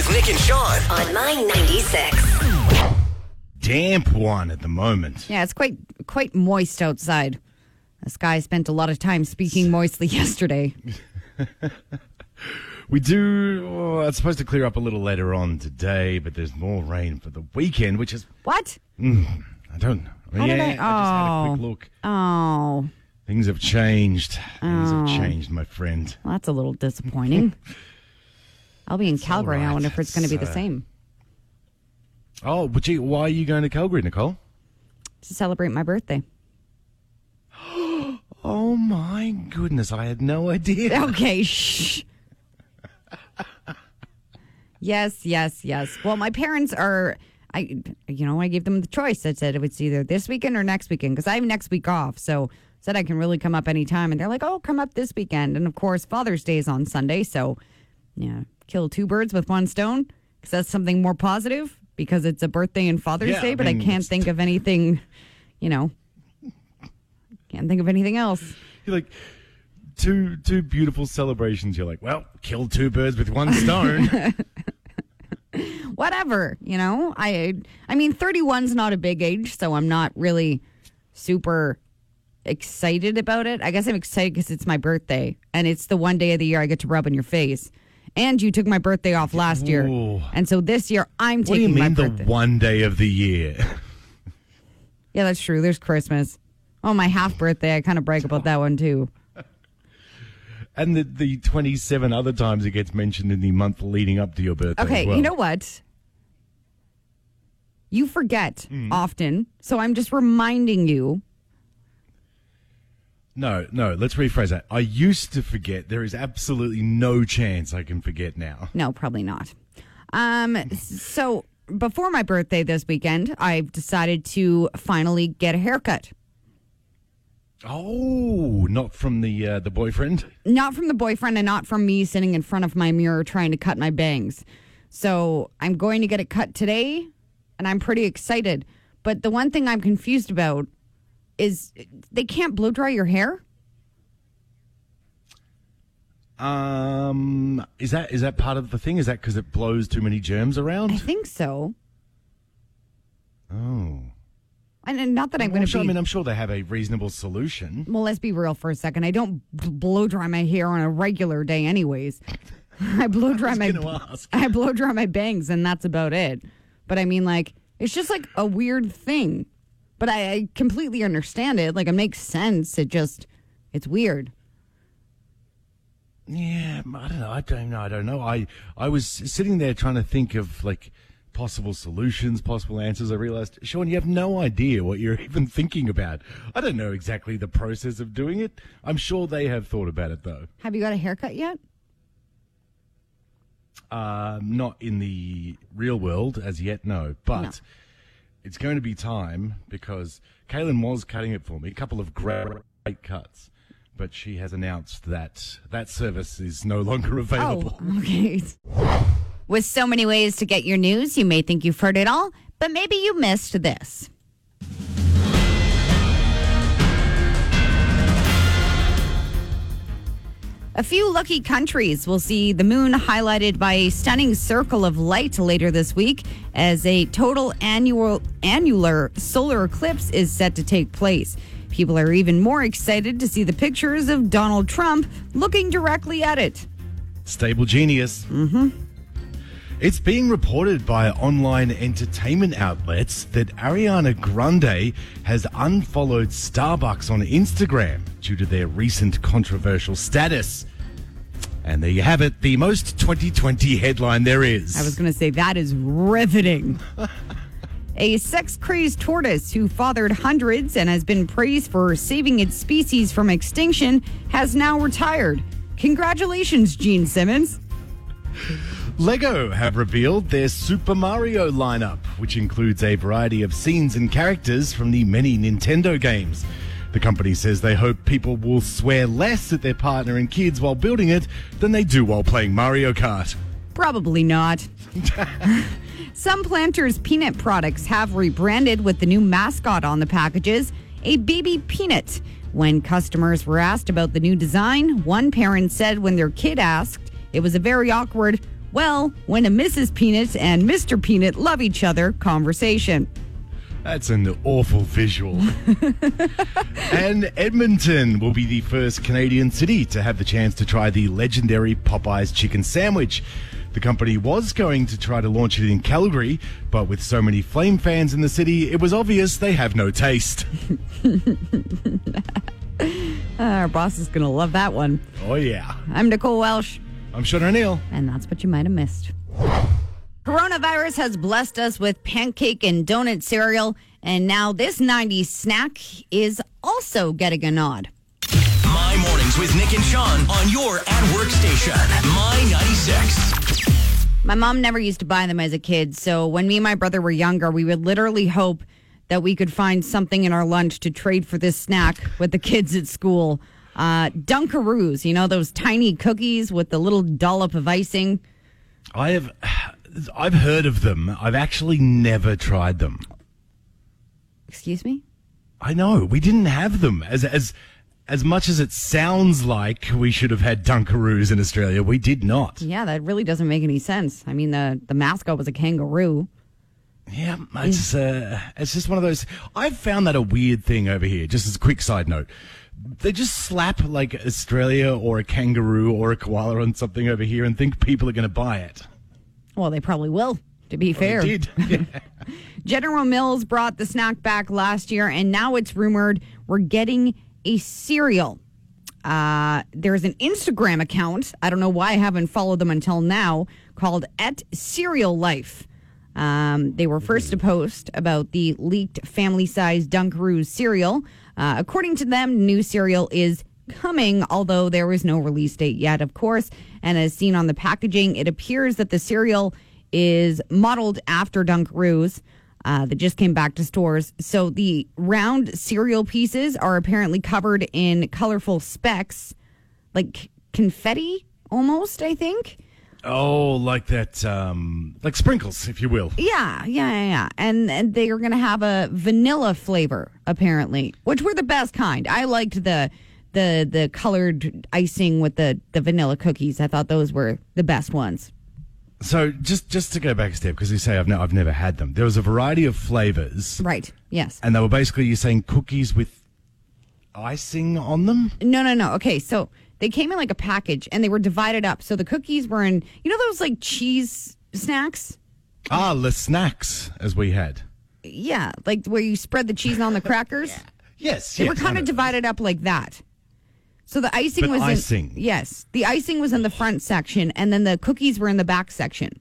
with Nick and Sean. On my 96. Damp one at the moment. Yeah, it's quite quite moist outside. This guy spent a lot of time speaking moistly yesterday. We do. Oh, it's supposed to clear up a little later on today, but there's more rain for the weekend, which is What? Hmm, I don't. I mean, How did yeah, I- I, just had a oh. quick look. Oh, Things have changed. Things Oh. have changed, my friend. well, that's a little disappointing. I'll be in Calgary. I wonder if it's going to be the same Oh, but gee, why are you going to Calgary, Nicole? to celebrate my birthday. Oh my goodness, I had no idea. Okay, shh. yes, yes, yes. Well, my parents are. I, you know, I gave them the choice. I said it it's either this weekend or next weekend because I have next week off. So said I can really come up anytime, and they're like, "Oh, come up this weekend." And of course, Father's Day is on Sunday, so yeah, kill two birds with one stone because that's something more positive because it's a birthday and Father's Yeah, Day. I But mean, I can't think of anything, you know, can't think of anything else. You're like two two beautiful celebrations. You're like, well, kill two birds with one stone. whatever you know i i mean 31's not a big age so i'm not really super excited about it i guess i'm excited because it's my birthday and it's the one day of the year i get to rub in your face and you took my birthday off last year Ooh. and so this year i'm taking my. what do you taking my mean the birthday one day of the year? yeah that's true there's christmas oh my half birthday i kind of brag about that one too and the, the 27 other times it gets mentioned in the month leading up to your birthday. Okay, as well. you know what? You forget Hmm. often, so I'm just reminding you. No, no, let's rephrase that. I used to forget. There is absolutely no chance I can forget now. No, probably not. Um, so before my birthday this weekend, I've decided to finally get a haircut. Oh, not from the uh, the boyfriend? Not from the boyfriend and not from me sitting in front of my mirror trying to cut my bangs. So I'm going to get it cut today, and I'm pretty excited. But the one thing I'm confused about is they can't blow dry your hair. Um, is that is that part of the thing? Is that because it blows too many germs around? I think so. Oh, And, not that I'm going I'm to sure, be. I mean, I'm sure they have a reasonable solution. well, let's be real for a second. I don't blow dry my hair on a regular day, anyways. I blow dry my gonna ask. I blow dry my bangs, and that's about it. But I mean, like, it's just like a weird thing. But I, I completely understand it. Like, it makes sense. It just, it's weird. Yeah, I don't know. I don't know. I don't know. I I was sitting there trying to think of like possible solutions, possible answers. I realized, Sean, you have no idea what you're even thinking about. I don't know exactly the process of doing it. I'm sure they have thought about it though. Have you got a haircut yet? Um, not in the real world as yet, no. But No. It's going to be time because Kaylin was cutting it for me. A couple of great, great cuts. But she has announced that that service is no longer oh, available. Oh, okay. With so many ways to get your news, you may think you've heard it all, but maybe you missed this. A few lucky countries will see the moon highlighted by a stunning circle of light later this week as a total annual annular solar eclipse is set to take place. People are even more excited to see the pictures of Donald Trump looking directly at it. Stable genius. Mm-hmm. It's being reported by online entertainment outlets that Ariana Grande has unfollowed Starbucks on Instagram due to their recent controversial status. And there you have it, the most 2020 headline there is. I was going to say that is riveting. A sex crazed tortoise who fathered hundreds and has been praised for saving its species from extinction has now retired. Congratulations, Gene Simmons. Lego have revealed their Super Mario lineup, which includes a variety of scenes and characters from the many Nintendo games. The company says they hope people will swear less at their partner and kids while building it than they do while playing Mario Kart. Probably not. Some Planters peanut products have rebranded with the new mascot on the packages, a baby peanut. When customers were asked about the new design, one parent said when their kid asked, it was a very awkward, Well, when a Mrs. Peanut and Mr. Peanut love each other conversation. That's an awful visual. and Edmonton will be the first Canadian city to have the chance to try the legendary Popeyes chicken sandwich. The company was going to try to launch it in Calgary, but with so many Flame fans in the city, it was obvious they have no taste. Our boss is going to love that one. Oh, yeah. I'm Nicole Welsh, I'm Sean O'Neill. and that's what you might have missed. Coronavirus has blessed us with pancake and donut cereal, and now this 90s snack is also getting a nod. My mornings with Nick and Sean on your at work station. My 96. My mom never used to buy them as a kid, so when me and my brother were younger, we would literally hope that we could find something in our lunch to trade for this snack with the kids at school. Uh, Dunkaroos, you know, those tiny cookies with the little dollop of icing. I have. I've heard of them. I've actually never tried them. Excuse me? I know we didn't have them as as as much as it sounds like we should have had Dunkaroos in Australia. We did not. Yeah, that really doesn't make any sense. I mean, the, the mascot was a kangaroo. Yeah, it's uh, it's just one of those. I've found that a weird thing over here. Just as a quick side note, they just slap like Australia or a kangaroo or a koala on something over here and think people are going to buy it. Well, they probably will, to be fair. They did. Yeah. General Mills brought the snack back last year, and now it's rumored we're getting a cereal. Uh, there's an Instagram account. I don't know why I haven't followed them until now, called at Cereal Life. Um, they were first to post about the leaked family-sized Dunkaroos cereal. Uh, according to them, new cereal is coming, although there is no release date yet, of course. And as seen on the packaging, it appears that the cereal is modeled after Dunkaroos uh, that just came back to stores. So the round cereal pieces are apparently covered in colorful specks, like confetti almost, I think. Oh, like that, um, like sprinkles, if you will. Yeah, yeah, yeah, yeah. And, and they are going to have a vanilla flavor apparently, which were the best kind. I liked the the the colored icing with the the vanilla cookies. I thought those were the best ones. So just just to go back a step, because you say I've no, I've never had them. There was a variety of flavors, Right. Yes. and they were basically you're saying cookies with icing on them. No, no, no. Okay, so they came in like a package and they were divided up. So the cookies were in, you know, those like cheese snacks? Ah, the snacks as we had. Yeah, like where you spread the cheese on the crackers. Yes, They yes, were kind of divided up like that. So the icing But was icing. in yes, the icing was in the front section, and then the cookies were in the back section.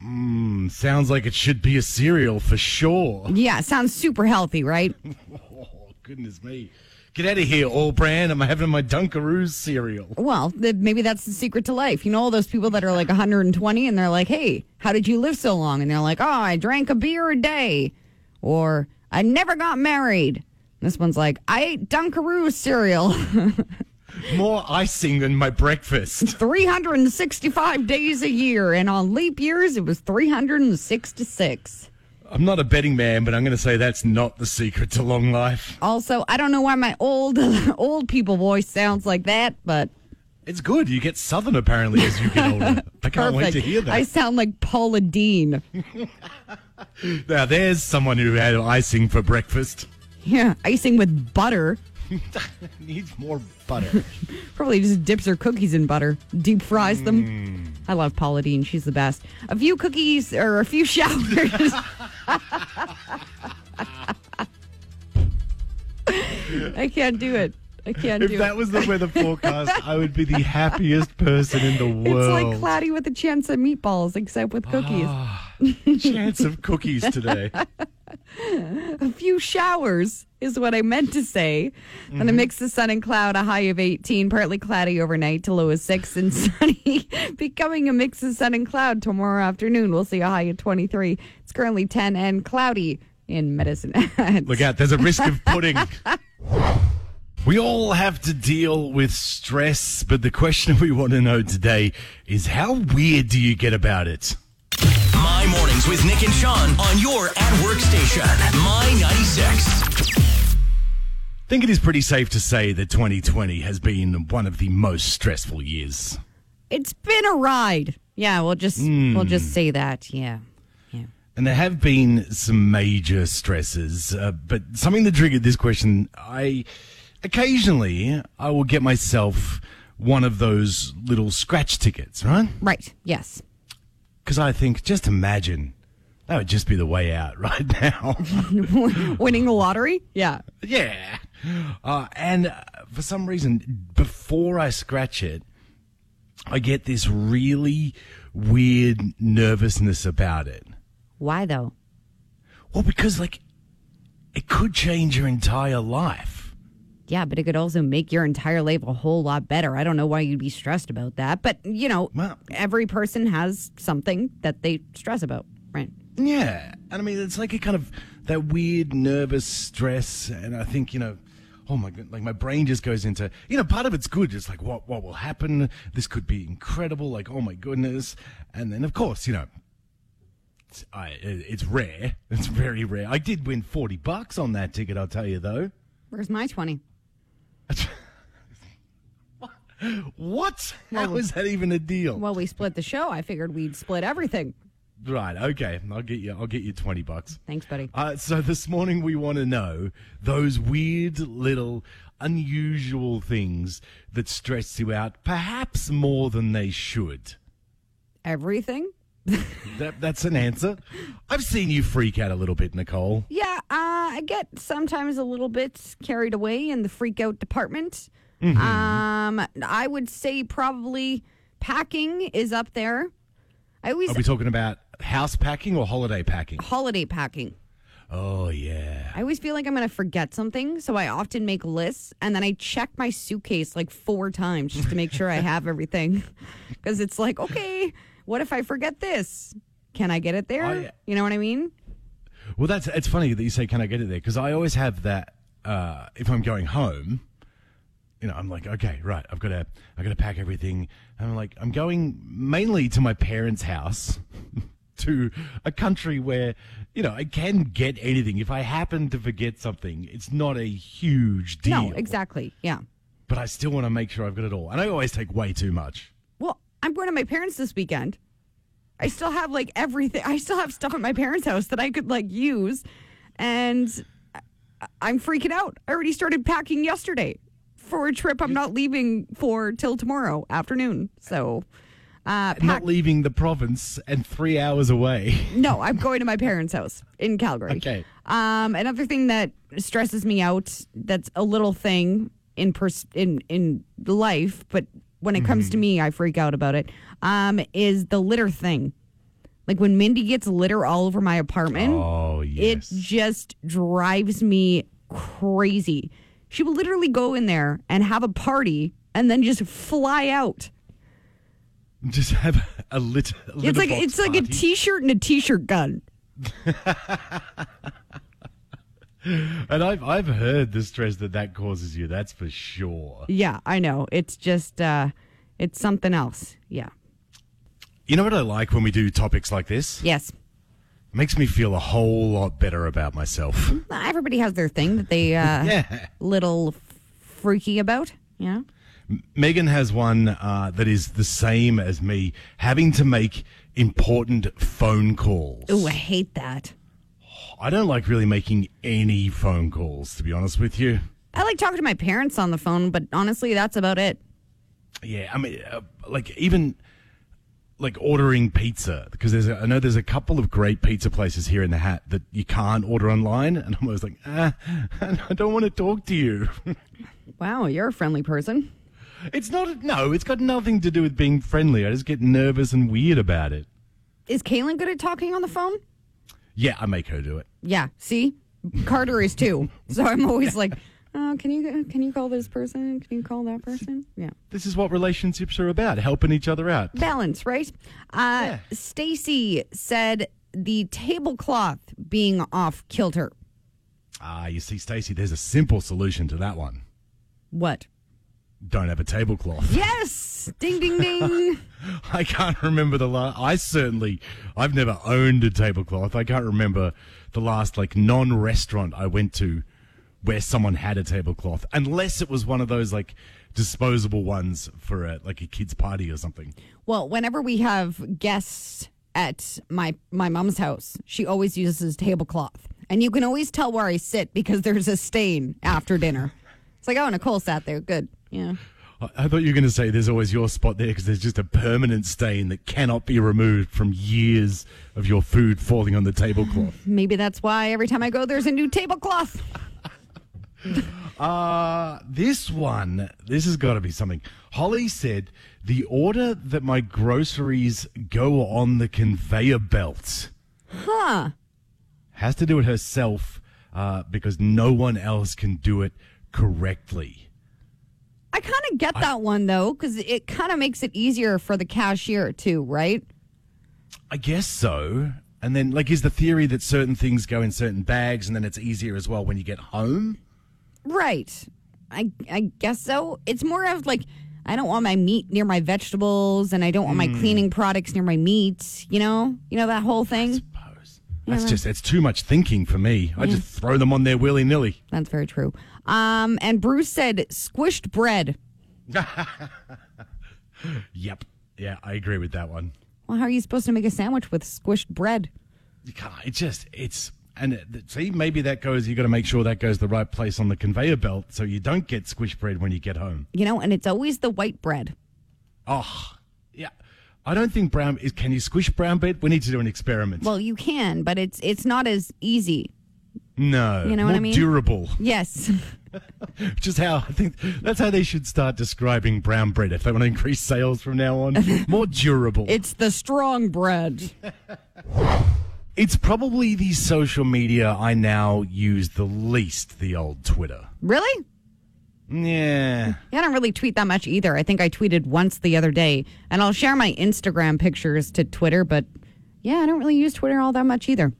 Mm, sounds like it should be a cereal for sure. Yeah, sounds super healthy, right? Oh, goodness me. Get out of here, All-Bran. I'm having my Dunkaroos cereal. Well, th- maybe that's the secret to life. You know, all those people that are like 120 and they're like, hey, how did you live so long? And they're like, oh, I drank a beer a day. Or I never got married. This one's like, I ate Dunkaroos cereal More icing than my breakfast. 365 days a year. And on leap years, it was 366. I'm not a betting man, but I'm going to say that's not the secret to long life. Also, I don't know why my old old people voice sounds like that, but It's good. You get southern apparently as you get older. I can't wait to hear that. I sound like Paula Deen. now there's someone who had icing for breakfast. Yeah, icing with butter. Needs more butter. Probably just dips her cookies in butter, deep fries them. Mm. I love Paula Deen. She's the best. A few cookies or a few showers. I can't do it. I can't if do that was the weather forecast, I would be the happiest person in the world. It's like cloudy with a chance of meatballs, except with cookies. Ah, chance of cookies today. A few showers is what I meant to say. And a mm-hmm. mix of sun and cloud, a high of 18, partly cloudy overnight to low of 6 and sunny, becoming a mix of sun and cloud tomorrow afternoon. We'll see a high of 23. It's currently 10 and cloudy in Medicine. Look out, there's a risk of pudding. We all have to deal with stress, but the question we want to know today is how weird do you get about it? My mornings with Nick and Sean on your at work station. My 96. I think it is pretty safe to say that 2020 has been one of the most stressful years. It's been a ride. Yeah, we'll just we'll just say that. Yeah. Yeah. And there have been some major stresses, uh, but something that triggered this question, I occasionally I will get myself one of those little scratch tickets, right? Right. Yes. Because I think, just imagine that would just be the way out right now. Winning the lottery? Yeah. yeah. Uh, and uh, for some reason, before I scratch it, I get this really weird nervousness about it. Why though? Well, because like it could change your entire life. Yeah, but it could also make your entire life a whole lot better. I don't know why you'd be stressed about that, but you know, Well- every person has something that they stress about, right? Yeah, and I mean it's like a kind of that weird nervous stress, and I think you know, oh my god, like my brain just goes into you know part of it's good, it's like what what will happen? This could be incredible, like oh my goodness, and then of course you know. It's, I, it's rare. It's very rare. I did win forty bucks on that ticket. I'll tell you though. Where's my 20? What? How How is that even a deal? Well, we split the show. I figured we'd split everything. Right. Okay. I'll get you. I'll get you twenty bucks. Thanks, buddy. Uh, so this morning we want to know those weird little unusual things that stress you out, perhaps more than they should. Everything? That, that's an answer. I've seen you freak out a little bit, Nicole. Yeah, uh, I get sometimes a little bit carried away in the freak out department. Um, I would say probably packing is up there. I always Are we talking about house packing or holiday packing? holiday packing. Oh yeah. I always feel like I'm going to forget something, so I often make lists and then I check my suitcase like four times just to make sure I have everything. Because it's like, okay, what if I forget this? Can I get it there? I- you know what I mean? Well, that's it's funny that you say, "Can I get it there?" Because I always have that. Uh, if I'm going home, you know, I'm like, okay, right, I've got to, I've got to pack everything. And I'm like, I'm going mainly to my parents' house, to a country where, you know, I can get anything. If I happen to forget something, it's not a huge deal. No, exactly. Yeah. But I still want to make sure I've got it all, and I always take way too much. I'm going to my parents this weekend. I still have like everything. I still have stuff at my parents' house that I could like use, and I'm freaking out. I already started packing yesterday for a trip I'm not leaving for till tomorrow afternoon. So, uh, pack- Not leaving the province and three hours away. no, I'm going to my parents' house in Calgary. Okay. Um, another thing that stresses me out that's a little thing in pers- in in life, but when it comes to me, I freak out about it. Um, is the litter thing. Like when Mindy gets litter all over my apartment, Oh yes. it just drives me crazy. She will literally go in there and have a party and then just fly out. Just have a lit. A It's like litter it's like a party. t-shirt and a t-shirt gun. And I've I've heard the stress that that causes you. That's for sure. Yeah, I know. It's just uh it's something else. Yeah. You know what I like when we do topics like this? Yes. makes me feel a whole lot better about myself. Everybody has their thing that they uh Yeah. little freaky about. Yeah. Megan has one uh, that is the same as me, having to make important phone calls. Oh, I hate that. I don't like really making any phone calls, to be honest with you. I like talking to my parents on the phone, but honestly, that's about it. Yeah, I mean, uh, like even like ordering pizza because there's a, I know there's a couple of great pizza places here in the Hat that you can't order online, and I'm always like, ah, I don't want to talk to you. Wow, you're a friendly person. it's not no, it's got nothing to do with being friendly. I just get nervous and weird about it. Is Kaylin good at talking on the phone? Yeah, I make her do it. Yeah. See, Carter is too. So I'm always like, oh, can you can you call this person? Can you call that person? Yeah. This is what relationships are about: helping each other out. balance, right? Uh, Yeah. Stacy said the tablecloth being off kilter. Ah, you see, Stacy, there's a simple solution to that one. What? Don't have a tablecloth. Yes! Ding, ding, ding. I can't remember the last. I certainly, I've never owned a tablecloth. I can't remember the last like non-restaurant I went to where someone had a tablecloth, unless it was one of those like disposable ones for a, like a kid's party or something. Well, whenever we have guests at my my mom's house, she always uses a tablecloth, and you can always tell where I sit because there's a stain after dinner. It's like, oh, Nicole sat there. Good. Yeah. I- thought you were going to say there's always your spot there because there's just a permanent stain that cannot be removed from years of your food falling on the tablecloth. Maybe that's why every time I go, there's a new tablecloth. Uh, this one, this has got to be something. Holly said the order that my groceries go on the conveyor belt Huh. has to do it herself uh, because no one else can do it correctly. I kind of get that one though, because it kind of makes it easier for the cashier too, right? I guess so. And then, like, is the theory that certain things go in certain bags and then it's easier as well when you get home? Right. I I guess so. It's more of like I don't want my meat near my vegetables, and I don't want my hmm. cleaning products near my meat. You know, you know that whole thing. Suppose. That's just, it's too much thinking for me. I just throw them on there willy nilly. That's very true. Um, and Bruce said squished bread. Yep. Yeah, I agree with that one. Well, how are you supposed to make a sandwich with squished bread? You can't. It just, it's, and see, maybe that goes, you got to make sure that goes the right place on the conveyor belt so you don't get squished bread when you get home. You know, and it's always the white bread. Oh, yeah. I don't think brown is. Can you squish brown bread? We need to do an experiment. Well, you can, but it's it's not as easy. No, you know more what I mean? durable. Yes. Which is how I think that's how they should start describing brown bread if they want to increase sales from now on. More durable. it's the strong bread. it's probably the social media I now use the least. The old Twitter. Really? Yeah. Yeah, I don't really tweet that much either. I think I tweeted once the other day, and I'll share my Instagram pictures to Twitter, but yeah, I don't really use Twitter all that much either.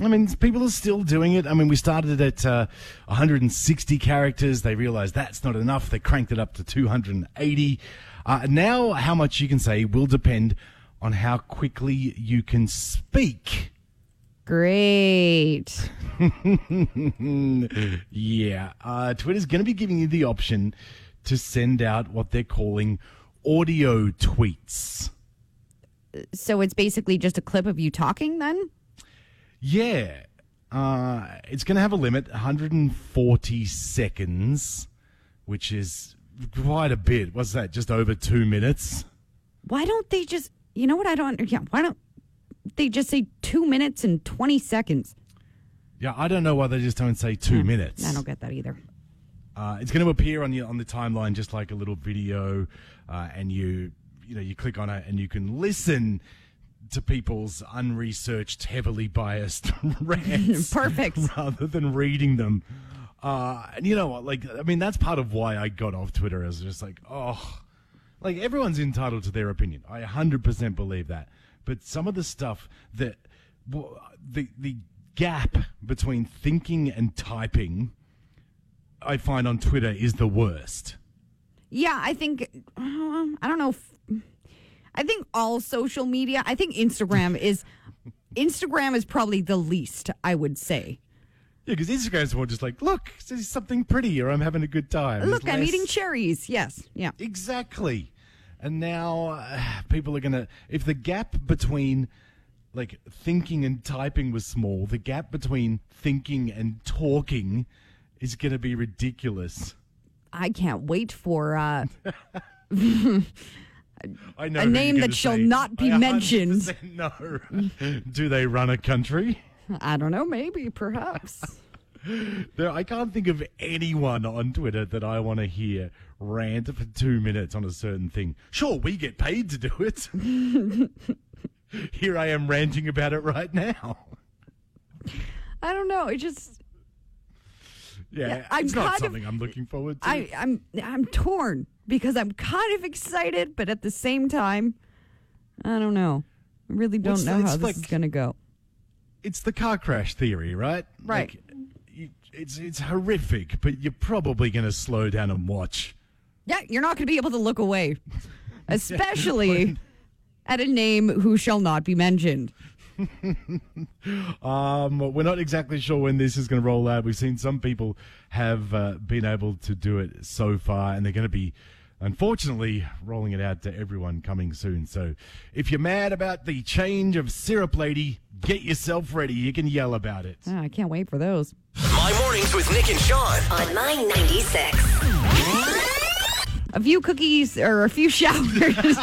I mean, people are still doing it. I mean, we started at uh, 160 characters. They realized that's not enough. They cranked it up to 280. Uh, now, how much you can say will depend on how quickly you can speak. Great. Yeah. Uh, Twitter's going to be giving you the option to send out what they're calling audio tweets. So it's basically just a clip of you talking then? Yeah. Uh, it's going to have a limit 140 seconds, which is quite a bit. What's that? Just over two minutes? Why don't they just, you know what I don't, yeah, why don't they just say two minutes and 20 seconds? Yeah, I don't know why they just don't say two minutes. I don't get that either. Uh, it's going to appear on your on the timeline just like a little video, uh, and you you know you click on it and you can listen to people's unresearched, heavily biased rants, Perfect. rather than reading them. Uh, and you know what? Like, I mean, that's part of why I got off Twitter. I was just like, oh, like everyone's entitled to their opinion. I 100% believe that. But some of the stuff that the the gap between thinking and typing, I find on Twitter is the worst. Yeah, I think, uh, I don't know. If, I think all social media, I think Instagram is, Instagram is probably the least, I would say. Yeah, because Instagram's more just like, look, this is something pretty, or I'm having a good time. Look, There's I'm eating cherries. Yes. Yeah. Exactly. And now uh, people are going to, if the gap between like thinking and typing was small, the gap between thinking and talking is going to be ridiculous. I can't wait for uh, A name that shall say. not be mentioned. No. Do they run a country? I don't know, maybe, perhaps. There, I can't think of anyone on Twitter that I want to hear rant for two minutes on a certain thing. Sure, we get paid to do it. Here I am ranting about it right now. I don't know. It just Yeah, Yeah, I'm it's not kind of- something I'm looking forward to. I, I'm I'm torn because I'm kind of excited, but at the same time, I don't know. I really don't What's know that? how It's this is gonna go. it's the car crash theory, right? Right. Like, it's it's horrific, but you're probably going to slow down and watch. Yeah, you're not gonna be able to look away, especially at a name who shall not be mentioned. Um, we're not exactly sure when this is going to roll out. We've seen some people have uh, been able to do it so far, and they're going to be, unfortunately, rolling it out to everyone coming soon. So if you're mad about the change of syrup lady, get yourself ready. You can yell about it. Oh, I can't wait for those. My mornings with Nick and Sean. on my 96. A few cookies or a few showers